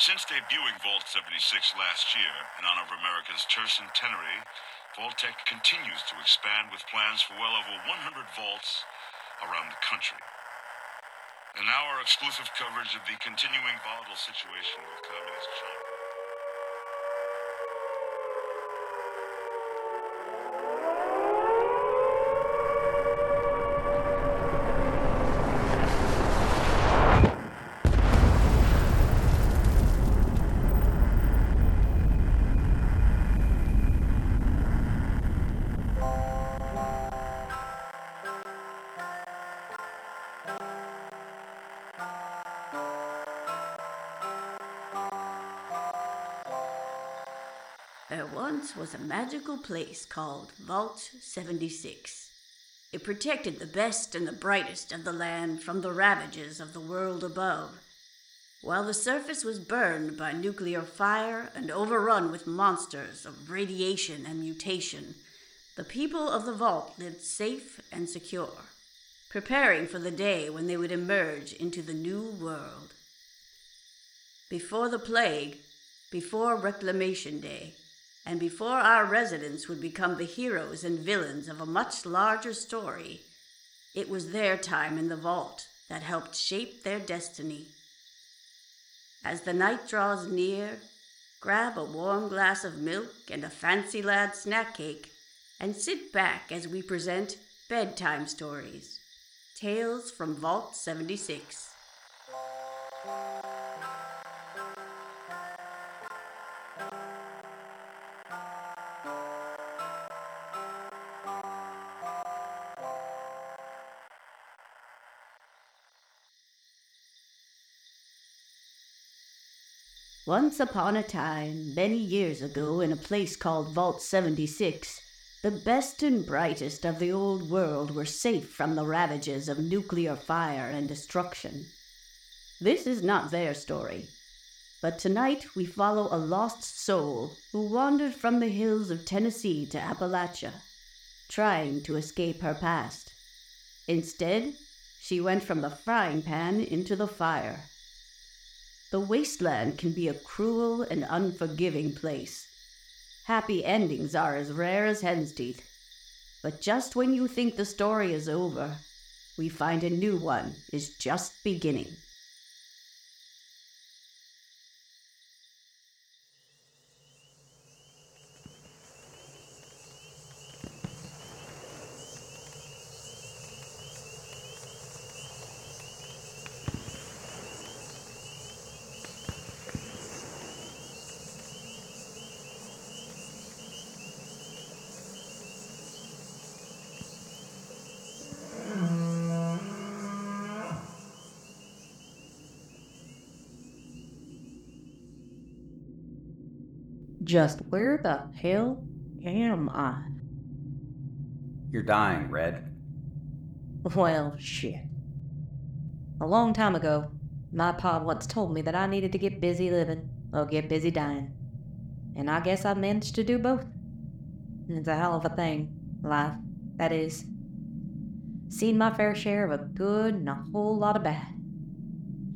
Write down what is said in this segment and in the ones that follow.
Since debuting Vault 76 last year in honor of America's tercentenary, Vault-Tec continues to expand with plans for well over 100 vaults around the country. And now our exclusive coverage of the continuing volatile situation with Communist China. Was a magical place called Vault 76. It protected the best and the brightest of the land from the ravages of the world above. While the surface was burned by nuclear fire and overrun with monsters of radiation and mutation, the people of the vault lived safe and secure, preparing for the day when they would emerge into the new world. Before the plague, before Reclamation Day, and before our residents would become the heroes and villains of a much larger story, it was their time in the vault that helped shape their destiny. As the night draws near, grab a warm glass of milk and a fancy lad snack cake, and sit back as we present bedtime stories. Tales from Vault 76. Once upon a time, many years ago, in a place called Vault 76, the best and brightest of the old world were safe from the ravages of nuclear fire and destruction. This is not their story, but tonight we follow a lost soul who wandered from the hills of Tennessee to Appalachia, trying to escape her past. Instead, she went from the frying pan into the fire. The wasteland can be a cruel and unforgiving place. Happy endings are as rare as hen's teeth. But just when you think the story is over, we find a new one is just beginning. Just where the hell am I? You're dying, Red. Well, shit. A long time ago, my pa once told me that I needed to get busy living or get busy dying. And I guess I managed to do both. It's a hell of a thing, life, that is. Seen my fair share of a good and a whole lot of bad.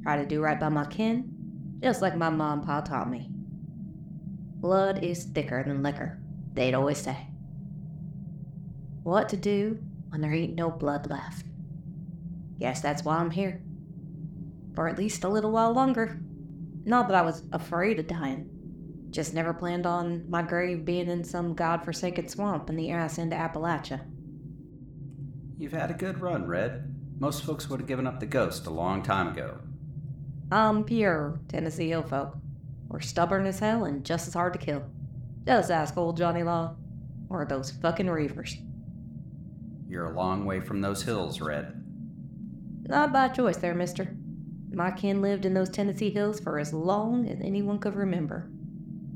Try to do right by my kin, just like my mom and pa taught me. Blood is thicker than liquor, they'd always say. What to do when there ain't no blood left? Guess that's why I'm here. For at least a little while longer. Not that I was afraid of dying. Just never planned on my grave being in some god-forsaken swamp in the ass end of Appalachia. You've had a good run, Red. Most folks would have given up the ghost a long time ago. I'm pure Tennessee hill folk. We're stubborn as hell and just as hard to kill. Just ask old Johnny Law. Or those fucking reavers. You're a long way from those hills, Red. Not by choice there, mister. My kin lived in those Tennessee hills for as long as anyone could remember.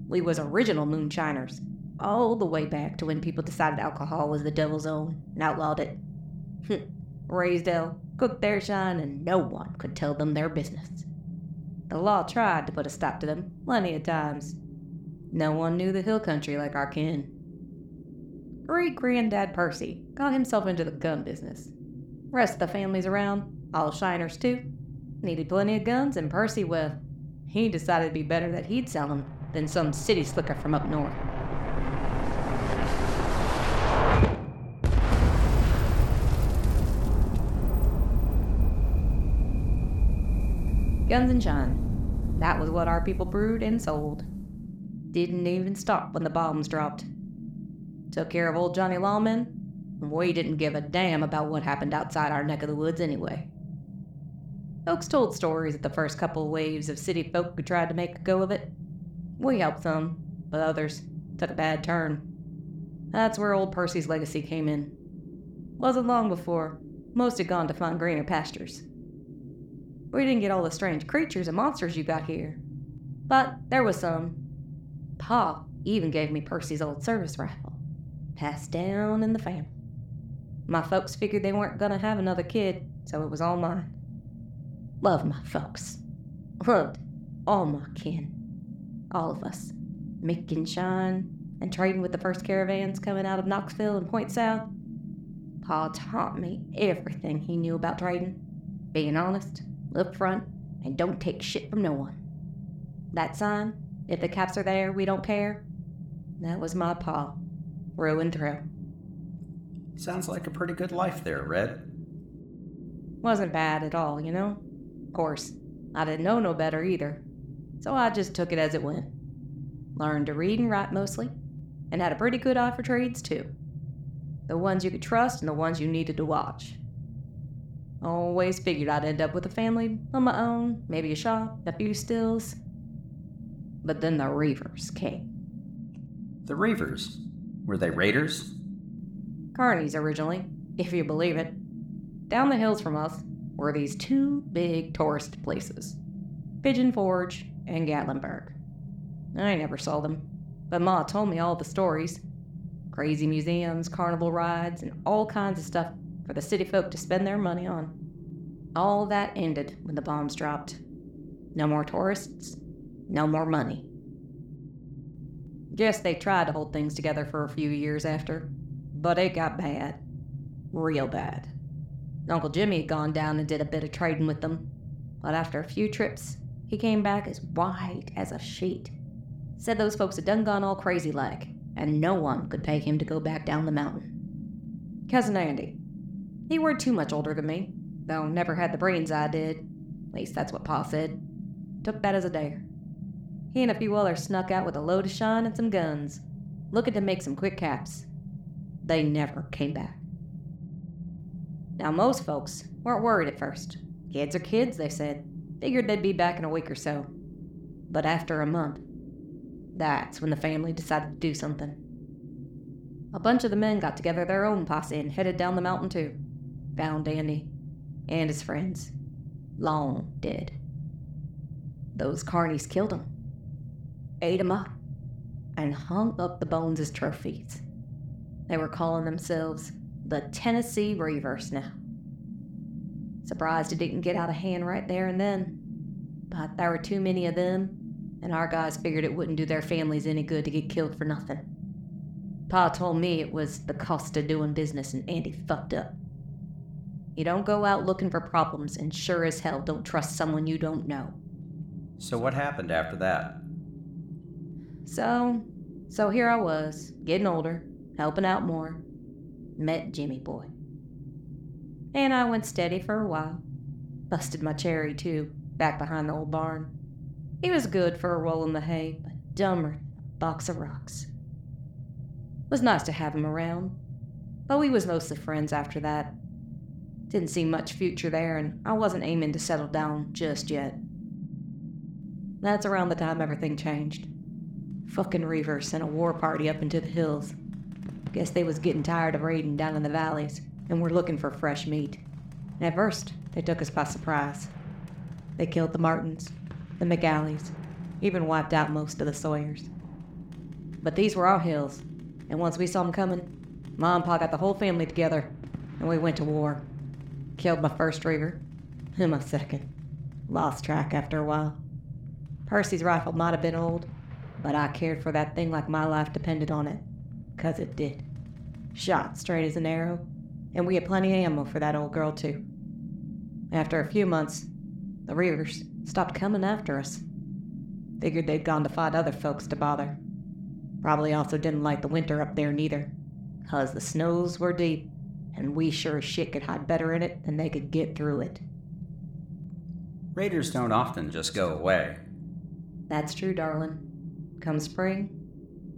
We was original moonshiners, all the way back to when people decided alcohol was the devil's own and outlawed it. Raised hell, cooked their shine, and no one could tell them their business. The law tried to put a stop to them plenty of times. No one knew the hill country like our kin. Great granddad Percy got himself into the gun business. Rest of the families around, all shiners too, needed plenty of guns, and Percy, well, he decided it'd be better that he'd sell them than some city slicker from up north. Guns and shine. That was what our people brewed and sold. Didn't even stop when the bombs dropped. Took care of old Johnny Lawman, and we didn't give a damn about what happened outside our neck of the woods anyway. Folks told stories of the first couple waves of city folk who tried to make a go of it. We helped some, but others took a bad turn. That's where old Percy's legacy came in. Wasn't long before most had gone to find greener pastures. We didn't get all the strange creatures and monsters you got here, but there was some. Pa even gave me Percy's old service rifle, passed down in the family. My folks figured they weren't gonna have another kid, so it was all mine. Love my folks. Loved all my kin. All of us. Mick and Shine, and trading with the first caravans coming out of Knoxville and Point South. Pa taught me everything he knew about trading. Being honest, up front, and don't take shit from no one. That sign, if the caps are there, we don't care. That was my pa, through and through. Sounds like a pretty good life there, Red. Wasn't bad at all, you know? Of course, I didn't know no better either, so I just took it as it went. Learned to read and write mostly, and had a pretty good eye for trades too. The ones you could trust and the ones you needed to watch. Always figured I'd end up with a family on my own, maybe a shop, a few stills. But then the Reavers came. The Reavers? Were they raiders? Carnies originally, if you believe it. Down the hills from us were these two big tourist places Pigeon Forge and Gatlinburg. I never saw them, but Ma told me all the stories crazy museums, carnival rides, and all kinds of stuff for the city folk to spend their money on. All that ended when the bombs dropped. No more tourists, no more money. Guess they tried to hold things together for a few years after, but it got bad. Real bad. Uncle Jimmy had gone down and did a bit of trading with them, but after a few trips, he came back as white as a sheet. Said those folks had done gone all crazy like, and no one could pay him to go back down the mountain. Cousin Andy, he weren't too much older than me, though never had the brains I did. At least that's what Pa said. Took that as a dare. He and a few others snuck out with a load of shine and some guns, looking to make some quick caps. They never came back. Now, most folks weren't worried at first. Kids are kids, they said. Figured they'd be back in a week or so. But after a month, that's when the family decided to do something. A bunch of the men got together their own posse and headed down the mountain too found Andy and his friends long dead. Those carnies killed him, ate him up, and hung up the bones as trophies. They were calling themselves the Tennessee Reavers now. Surprised it didn't get out of hand right there and then, but there were too many of them, and our guys figured it wouldn't do their families any good to get killed for nothing. Pa told me it was the cost of doing business, and Andy fucked up. You don't go out looking for problems, and sure as hell don't trust someone you don't know. So, what happened after that? So, so here I was, getting older, helping out more. Met Jimmy Boy. And I went steady for a while. Busted my cherry, too, back behind the old barn. He was good for a roll in the hay, but dumber than a box of rocks. It was nice to have him around, but we was mostly friends after that. Didn't see much future there, and I wasn't aiming to settle down just yet. That's around the time everything changed. Fucking Reavers sent a war party up into the hills. Guess they was getting tired of raiding down in the valleys, and were looking for fresh meat. And at first, they took us by surprise. They killed the Martins, the McGalleys, even wiped out most of the Sawyers. But these were our hills, and once we saw 'em coming, Ma and Pa got the whole family together, and we went to war. Killed my first Reaver, and my second. Lost track after a while. Percy's rifle might have been old, but I cared for that thing like my life depended on it. 'Cause it did. Shot straight as an arrow, and we had plenty of ammo for that old girl, too. After a few months, the Reavers stopped coming after us. Figured they'd gone to find other folks to bother. Probably also didn't like the winter up there neither, 'cause the snows were deep, and we sure as shit could hide better in it than they could get through it. Raiders don't often just go away. That's true, darling. Come spring,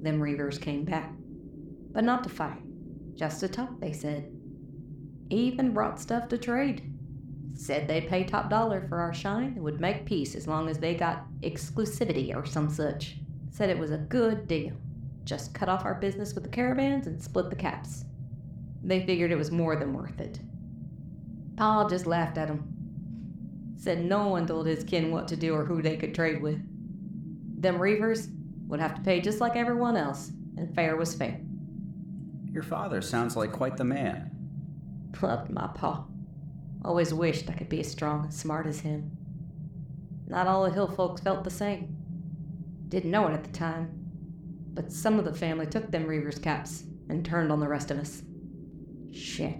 them Reavers came back. But not to fight, just to talk, they said. Even brought stuff to trade. Said they'd pay top dollar for our shine and would make peace as long as they got exclusivity or some such. Said it was a good deal. Just cut off our business with the caravans and split the caps. They figured it was more than worth it. Pa just laughed at 'em. Said no one told his kin what to do or who they could trade with. Them Reavers would have to pay just like everyone else, and fair was fair. Your father sounds like quite the man. Loved my pa. Always wished I could be as strong and smart as him. Not all the hill folks felt the same. Didn't know it at the time, but some of the family took them Reavers caps and turned on the rest of us. Shit.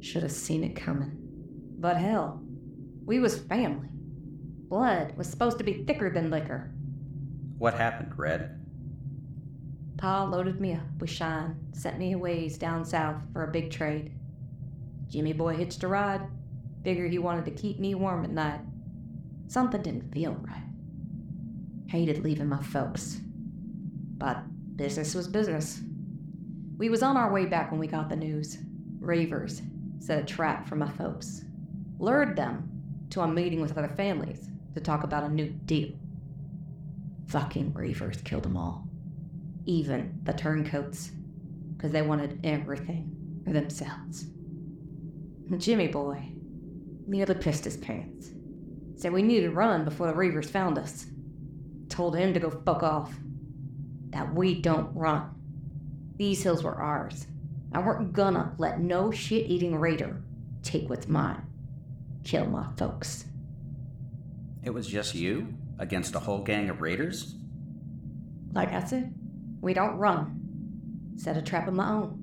Should have seen it coming. But hell, we was family. Blood was supposed to be thicker than liquor. What happened, Red? Pa loaded me up with shine, sent me a ways down south for a big trade. Jimmy boy hitched a ride. Figured he wanted to keep me warm at night. Something didn't feel right. Hated leaving my folks. But business was business. We was on our way back when we got the news. Reavers set a trap for my folks. Lured them to a meeting with other families to talk about a new deal. Fucking Reavers killed them all. Even the turncoats. Because they wanted everything for themselves. Jimmy boy nearly pissed his pants. Said we needed to run before the Reavers found us. Told him to go fuck off. That we don't run. These hills were ours. I weren't gonna let no shit eating raider take what's mine. Kill my folks. It was just you against a whole gang of raiders? Like I said, we don't run. Set a trap of my own.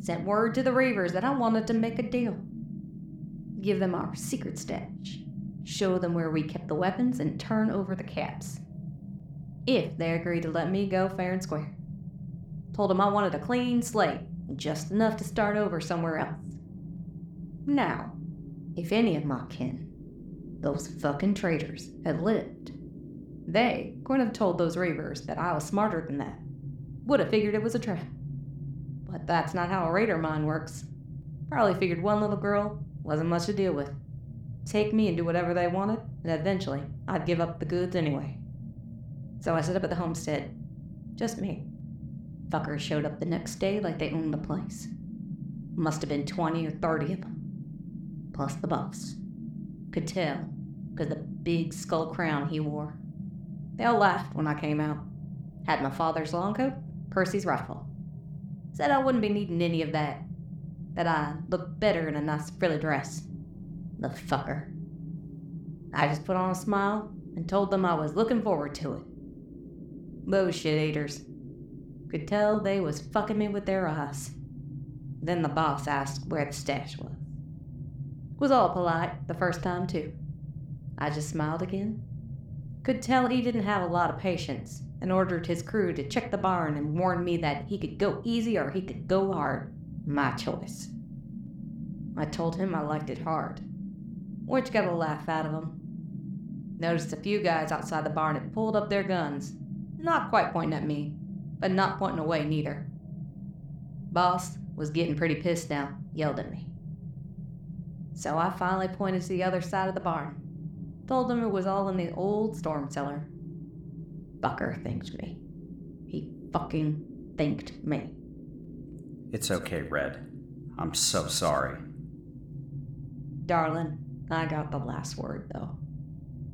Sent word to the Reavers that I wanted to make a deal. Give them our secret stash. Show them where we kept the weapons and turn over the caps. If they agreed to let me go fair and square. Told them I wanted a clean slate, just enough to start over somewhere else. Now, if any of my kin, those fucking traitors, had lived, they couldn't have told those Reavers that I was smarter than that. Would have figured it was a trap. But that's not how a raider mind works. Probably figured one little girl wasn't much to deal with. Take me and do whatever they wanted, and eventually I'd give up the goods anyway. So I set up at the homestead. Just me. Fuckers showed up the next day like they owned the place. Must have been 20 or 30 of them. Plus the boss. Could tell, because the big skull crown he wore. They all laughed when I came out. Had my father's long coat, Percy's rifle. Said I wouldn't be needing any of that. That I looked better in a nice frilly dress. The fucker. I just put on a smile and told them I was looking forward to it. Those shit eaters. Could tell they was fucking me with their eyes. Then the boss asked where the stash was. Was all polite the first time, too. I just smiled again. Could tell he didn't have a lot of patience and ordered his crew to check the barn and warned me that he could go easy or he could go hard. My choice. I told him I liked it hard, which got a laugh out of him. Noticed a few guys outside the barn had pulled up their guns, not quite pointing at me, but not pointing away neither. Boss was getting pretty pissed now, yelled at me. So I finally pointed to the other side of the barn. Told him it was all in the old storm cellar. Fucker thanked me. He fucking thanked me. It's okay, Red. I'm so sorry. Darling, I got the last word, though.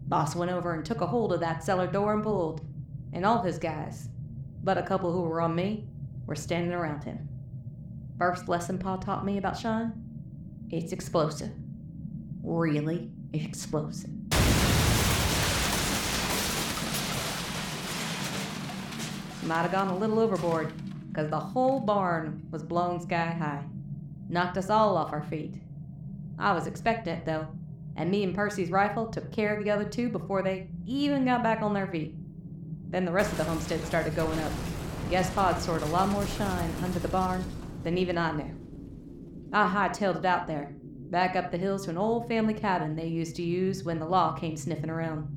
Boss went over and took a hold of that cellar door and pulled, and all his guys, but a couple who were on me, were standing around him. First lesson Pa taught me about Shine? It's explosive. Really explosive. Might have gone a little overboard, because the whole barn was blown sky high. Knocked us all off our feet. I was expectant, though, and me and Percy's rifle took care of the other two before they even got back on their feet. Then the rest of the homestead started going up. Guess Pod soared a lot more shine under the barn than even I knew. I hightailed it out there, back up the hills to an old family cabin they used to use when the law came sniffing around.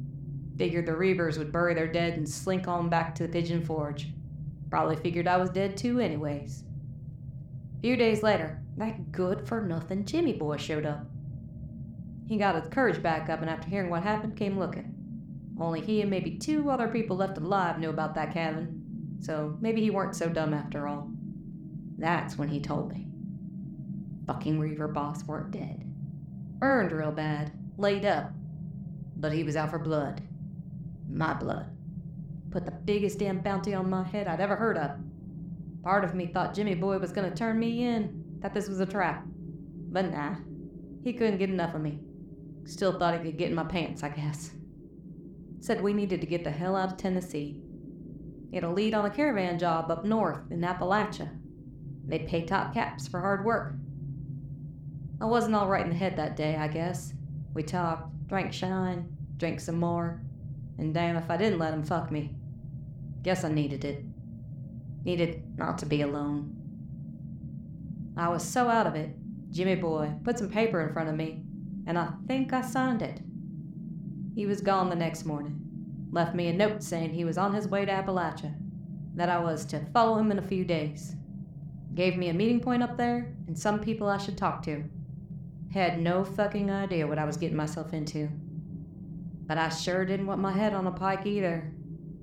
Figured the Reavers would bury their dead and slink on back to the Pigeon Forge. Probably figured I was dead too, anyways. A few days later, that good for nothing Jimmy boy showed up. He got his courage back up and after hearing what happened, came looking. Only he and maybe two other people left alive knew about that cabin, so maybe he weren't so dumb after all. That's when he told me. Fucking Reaver boss weren't dead. Burned real bad, laid up. But he was out for blood. My blood. Put the biggest damn bounty on my head I'd ever heard of. Part of me thought Jimmy Boy was gonna turn me in, that this was a trap. But nah, he couldn't get enough of me. Still thought he could get in my pants, I guess. Said we needed to get the hell out of Tennessee. It'll lead on a caravan job up north in Appalachia. They'd pay top caps for hard work. I wasn't all right in the head that day, I guess. We talked, drank shine, drank some more, and damn if I didn't let him fuck me. Guess I needed it. Needed not to be alone. I was so out of it, Jimmy Boy put some paper in front of me, and I think I signed it. He was gone the next morning. Left me a note saying he was on his way to Appalachia, that I was to follow him in a few days. Gave me a meeting point up there and some people I should talk to. Had no fucking idea what I was getting myself into. But I sure didn't want my head on a pike either,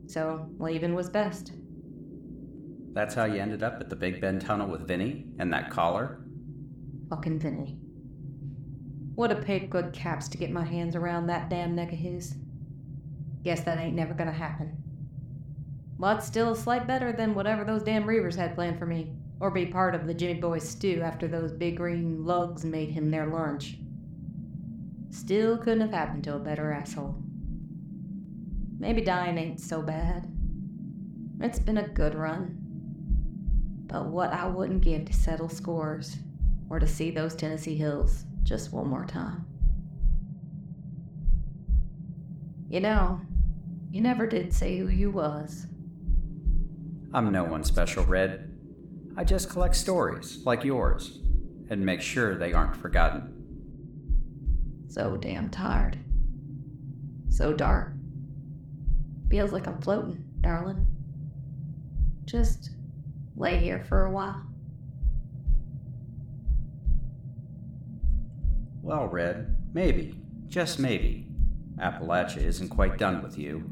so leaving was best. That's how you ended up at the Big Bend Tunnel with Vinny and that collar? Fucking Vinny. Would have paid good caps to get my hands around that damn neck of his. Guess that ain't never gonna happen. But still a slight better than whatever those damn Reavers had planned for me, or be part of the Jimmy Boy stew after those big green lugs made him their lunch. Still couldn't have happened to a better asshole. Maybe dying ain't so bad. It's been a good run. But what I wouldn't give to settle scores, or to see those Tennessee hills just one more time. You know, you never did say who you was. I'm no one special, Red. I just collect stories like yours and make sure they aren't forgotten. So damn tired. So dark. Feels like I'm floating, darling. Just lay here for a while. Well, Red, maybe, just maybe, Appalachia isn't quite done with you.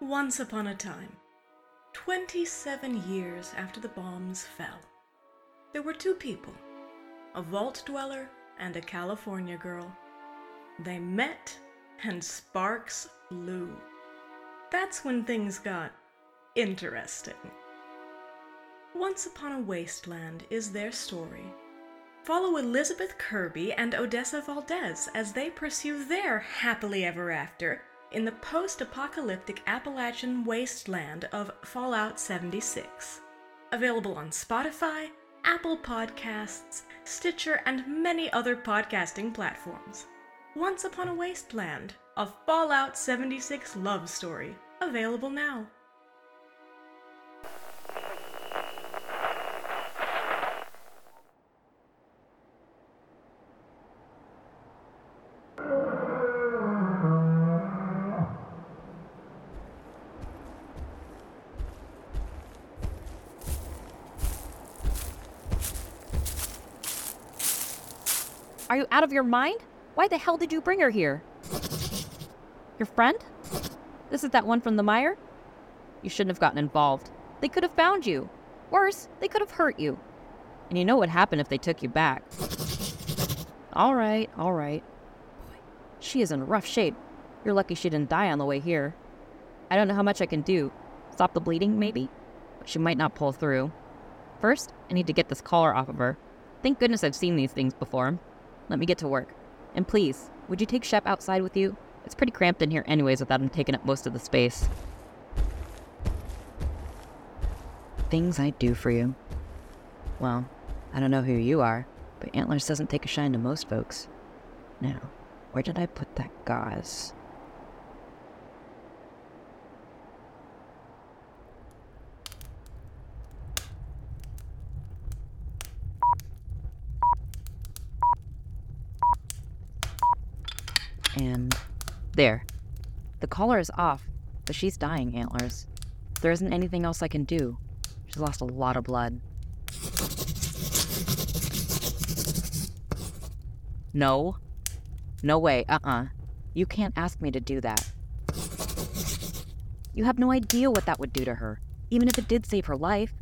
Once upon a time, 27 years after the bombs fell, there were two people a vault dweller and a California girl. They met, and sparks flew. That's when things got interesting. Once Upon a Wasteland is their story. Follow Elizabeth Kirby and Odessa Valdez as they pursue their happily ever after in the post apocalyptic Appalachian wasteland of Fallout 76. Available on Spotify, Apple Podcasts, Stitcher, and many other podcasting platforms. Once Upon a Wasteland, a Fallout 76 love story. Available now. Are you out of your mind? Why the hell did you bring her here? Your friend? This is that one from the mire? You shouldn't have gotten involved. They could have found you. Worse, they could have hurt you. And you know what happened if they took you back. All right, all right. Boy. She is in rough shape. You're lucky she didn't die on the way here. I don't know how much I can do. Stop the bleeding, maybe? But she might not pull through. First, I need to get this collar off of her. Thank goodness I've seen these things before. Let me get to work. And please, would you take Shep outside with you? It's pretty cramped in here anyways without him taking up most of the space. Things I'd do for you. Well, I don't know who you are, but Antlers doesn't take a shine to most folks. Now, where did I put that gauze? And there. The collar is off, but she's dying, Antlers. There isn't anything else I can do. She's lost a lot of blood. No. No way. Uh uh You can't ask me to do that. You have no idea what that would do to her, even if it did save her life.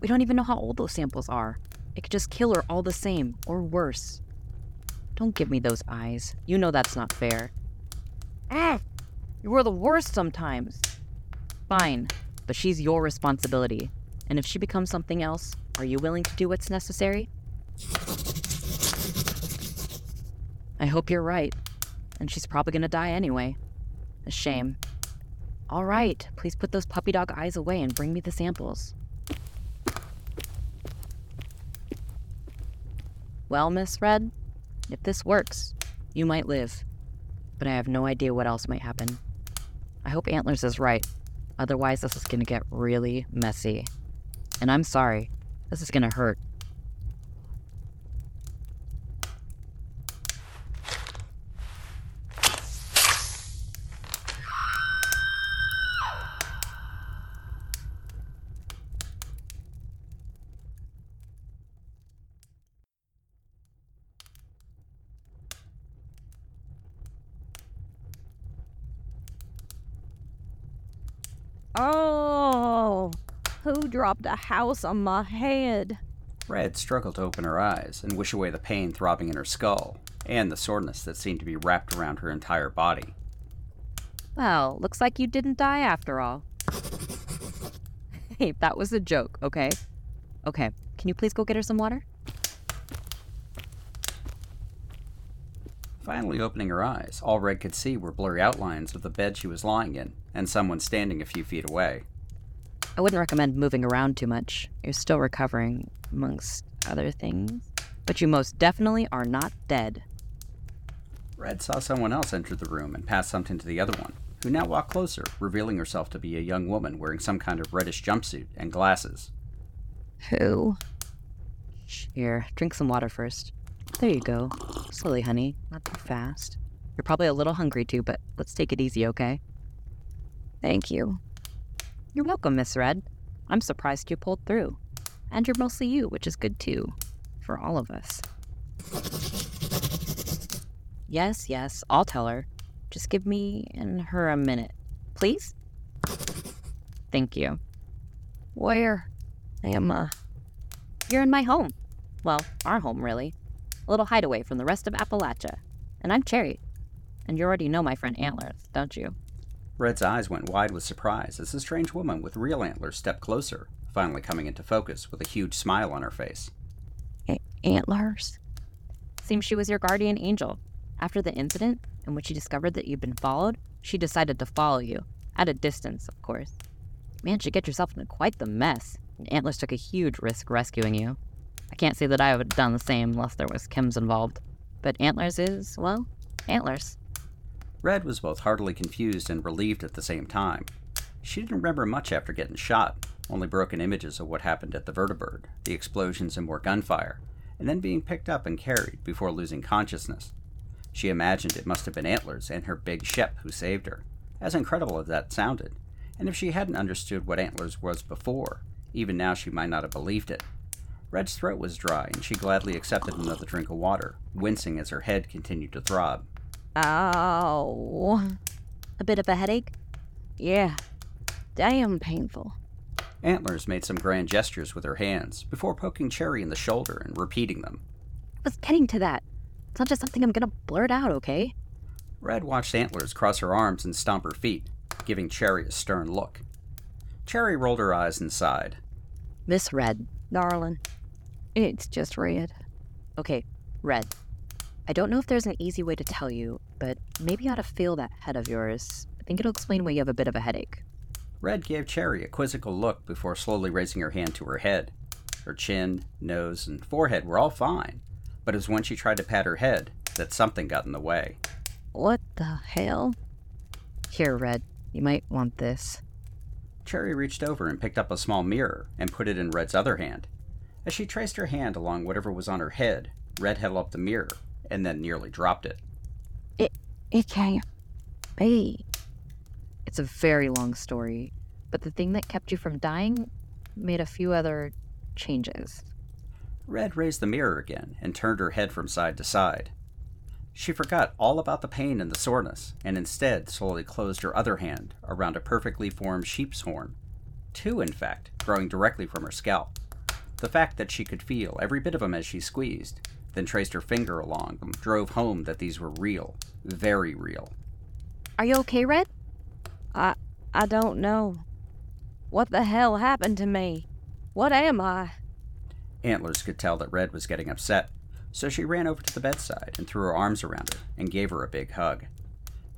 We don't even know how old those samples are. It could just kill her all the same, or worse. Don't give me those eyes. You know that's not fair. Ah! You are the worst sometimes. Fine, but she's your responsibility. And if she becomes something else, are you willing to do what's necessary? I hope you're right. And she's probably gonna die anyway. A shame. All right, please put those puppy dog eyes away and bring me the samples. Well, Miss Red, if this works, you might live. But I have no idea what else might happen. I hope Antlers is right. Otherwise, this is gonna get really messy. And I'm sorry. This is gonna hurt. Oh, who dropped a house on my head? Red struggled to open her eyes and wish away the pain throbbing in her skull, and the soreness that seemed to be wrapped around her entire body. Well, looks like you didn't die after all. hey, that was a joke, okay? Okay, can you please go get her some water? Finally opening her eyes, all Red could see were blurry outlines of the bed she was lying in, and someone standing a few feet away. I wouldn't recommend moving around too much. You're still recovering, amongst other things. But you most definitely are not dead. Red saw someone else enter the room and pass something to the other one, who now walked closer, revealing herself to be a young woman wearing some kind of reddish jumpsuit and glasses. Who? Here, drink some water first. There you go. Slowly, honey. Not too fast. You're probably a little hungry too, but let's take it easy, okay? Thank you. You're welcome, Miss Red. I'm surprised you pulled through. And you're mostly you, which is good too. For all of us. Yes, yes, I'll tell her. Just give me and her a minute. Please? Thank you. Where am I? You're in my home. Well, our home, really. A little hideaway from the rest of Appalachia. And I'm Cherry. And you already know my friend Antlers, don't you? Red's eyes went wide with surprise as the strange woman with real antlers stepped closer, finally coming into focus with a huge smile on her face. A- antlers? Seems she was your guardian angel. After the incident, in which she discovered that you'd been followed, she decided to follow you. At a distance, of course. You Managed to get yourself into quite the mess, and Antlers took a huge risk rescuing you. I can't say that I would have done the same unless there was Kim's involved. But Antlers is, well, Antlers. Red was both heartily confused and relieved at the same time. She didn't remember much after getting shot, only broken images of what happened at the Vertibird, the explosions and more gunfire, and then being picked up and carried before losing consciousness. She imagined it must have been Antlers and her big Shep who saved her, as incredible as that sounded, and if she hadn't understood what Antlers was before, even now she might not have believed it. Red's throat was dry, and she gladly accepted another drink of water, wincing as her head continued to throb. Ow. A bit of a headache? Yeah. Damn painful. Antlers made some grand gestures with her hands before poking Cherry in the shoulder and repeating them. I was getting to that. It's not just something I'm gonna blurt out, okay? Red watched Antlers cross her arms and stomp her feet, giving Cherry a stern look. Cherry rolled her eyes and sighed. Miss Red. Darling, it's just red. Okay, Red. I don't know if there's an easy way to tell you, but maybe you ought to feel that head of yours. I think it'll explain why you have a bit of a headache. Red gave Cherry a quizzical look before slowly raising her hand to her head. her chin, nose, and forehead were all fine, but it was when she tried to pat her head that something got in the way. What the hell? Here, Red. You might want this. Cherry reached over and picked up a small mirror and put it in Red's other hand. As she traced her hand along whatever was on her head, Red held up the mirror and then nearly dropped it. It it can't be. It's a very long story, but the thing that kept you from dying made a few other changes. Red raised the mirror again and turned her head from side to side. She forgot all about the pain and the soreness, and instead slowly closed her other hand around a perfectly formed sheep's horn. Two, in fact, growing directly from her scalp. The fact that she could feel every bit of them as she squeezed, then traced her finger along them, drove home that these were real, very real. Are you okay, Red? I I don't know. What the hell happened to me? What am I? Antlers could tell that Red was getting upset, so she ran over to the bedside and threw her arms around her and gave her a big hug.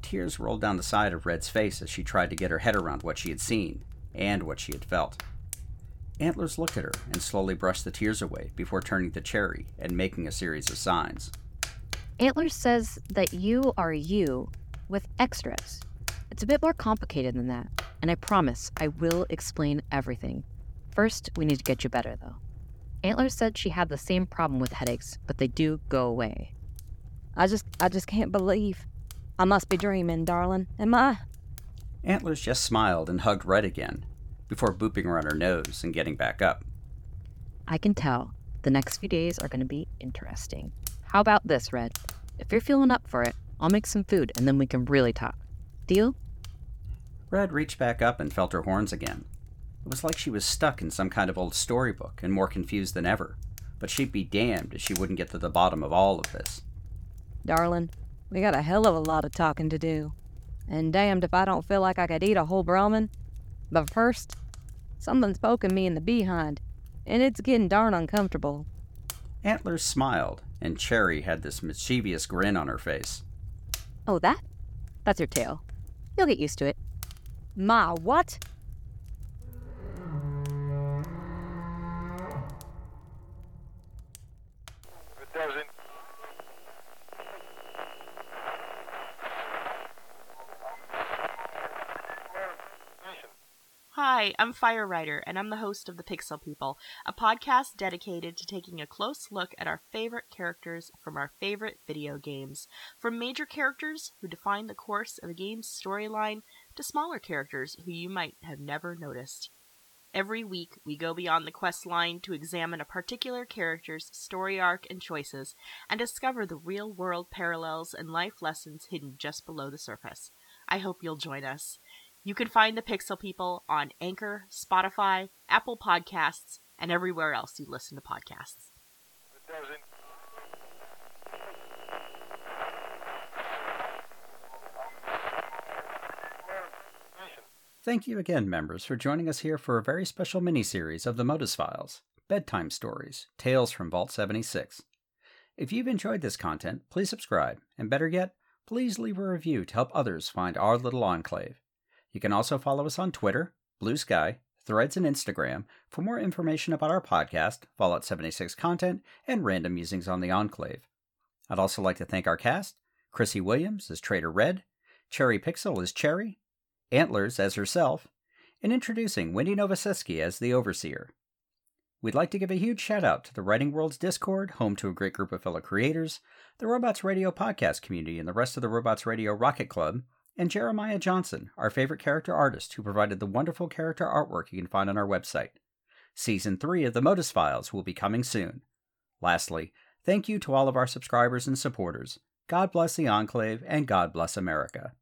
Tears rolled down the side of Red's face as she tried to get her head around what she had seen and what she had felt. Antlers looked at her and slowly brushed the tears away before turning to Cherry and making a series of signs. Antlers says that you are you with extras. It's a bit more complicated than that, and I promise I will explain everything. First, we need to get you better, though. Antlers said she had the same problem with headaches, but they do go away. I just I just can't believe. I must be dreaming, darling. Am I? Antlers just smiled and hugged Red again before booping her on her nose and getting back up. I can tell. The next few days are going to be interesting. How about this, Red? If you're feeling up for it, I'll make some food and then we can really talk. Deal? Red reached back up and felt her horns again. It was like she was stuck in some kind of old storybook and more confused than ever, but she'd be damned if she wouldn't get to the bottom of all of this. Darling, we got a hell of a lot of talking to do. And damned if I don't feel like I could eat a whole Brahmin. But first, something's poking me in the behind, and it's getting darn uncomfortable. Antlers smiled, and Cherry had this mischievous grin on her face. Oh, that? That's your tail. You'll get used to it. My what? It doesn't. Hi, I'm Fire Rider, and I'm the host of The Pixel People, a podcast dedicated to taking a close look at our favorite characters from our favorite video games. From major characters who define the course of a game's storyline to smaller characters who you might have never noticed. Every week, we go beyond the quest line to examine a particular character's story arc and choices and discover the real world parallels and life lessons hidden just below the surface. I hope you'll join us. You can find the Pixel People on Anchor, Spotify, Apple Podcasts, and everywhere else you listen to podcasts. It doesn't. Thank you again, members, for joining us here for a very special mini-series of the Modus Files, Bedtime Stories, Tales from Vault 76. If you've enjoyed this content, please subscribe, and better yet, please leave a review to help others find our little enclave. You can also follow us on Twitter, Blue Sky, Threads, and Instagram for more information about our podcast, Fallout 76 content, and random musings on the Enclave. I'd also like to thank our cast Chrissy Williams as Trader Red, Cherry Pixel as Cherry, Antlers as herself, and introducing Wendy Novoselsky as the Overseer. We'd like to give a huge shout out to the Writing Worlds Discord, home to a great group of fellow creators, the Robots Radio podcast community, and the rest of the Robots Radio Rocket Club, and Jeremiah Johnson, our favorite character artist who provided the wonderful character artwork you can find on our website. Season 3 of the Modus Files will be coming soon. Lastly, thank you to all of our subscribers and supporters. God bless the Enclave, and God bless America.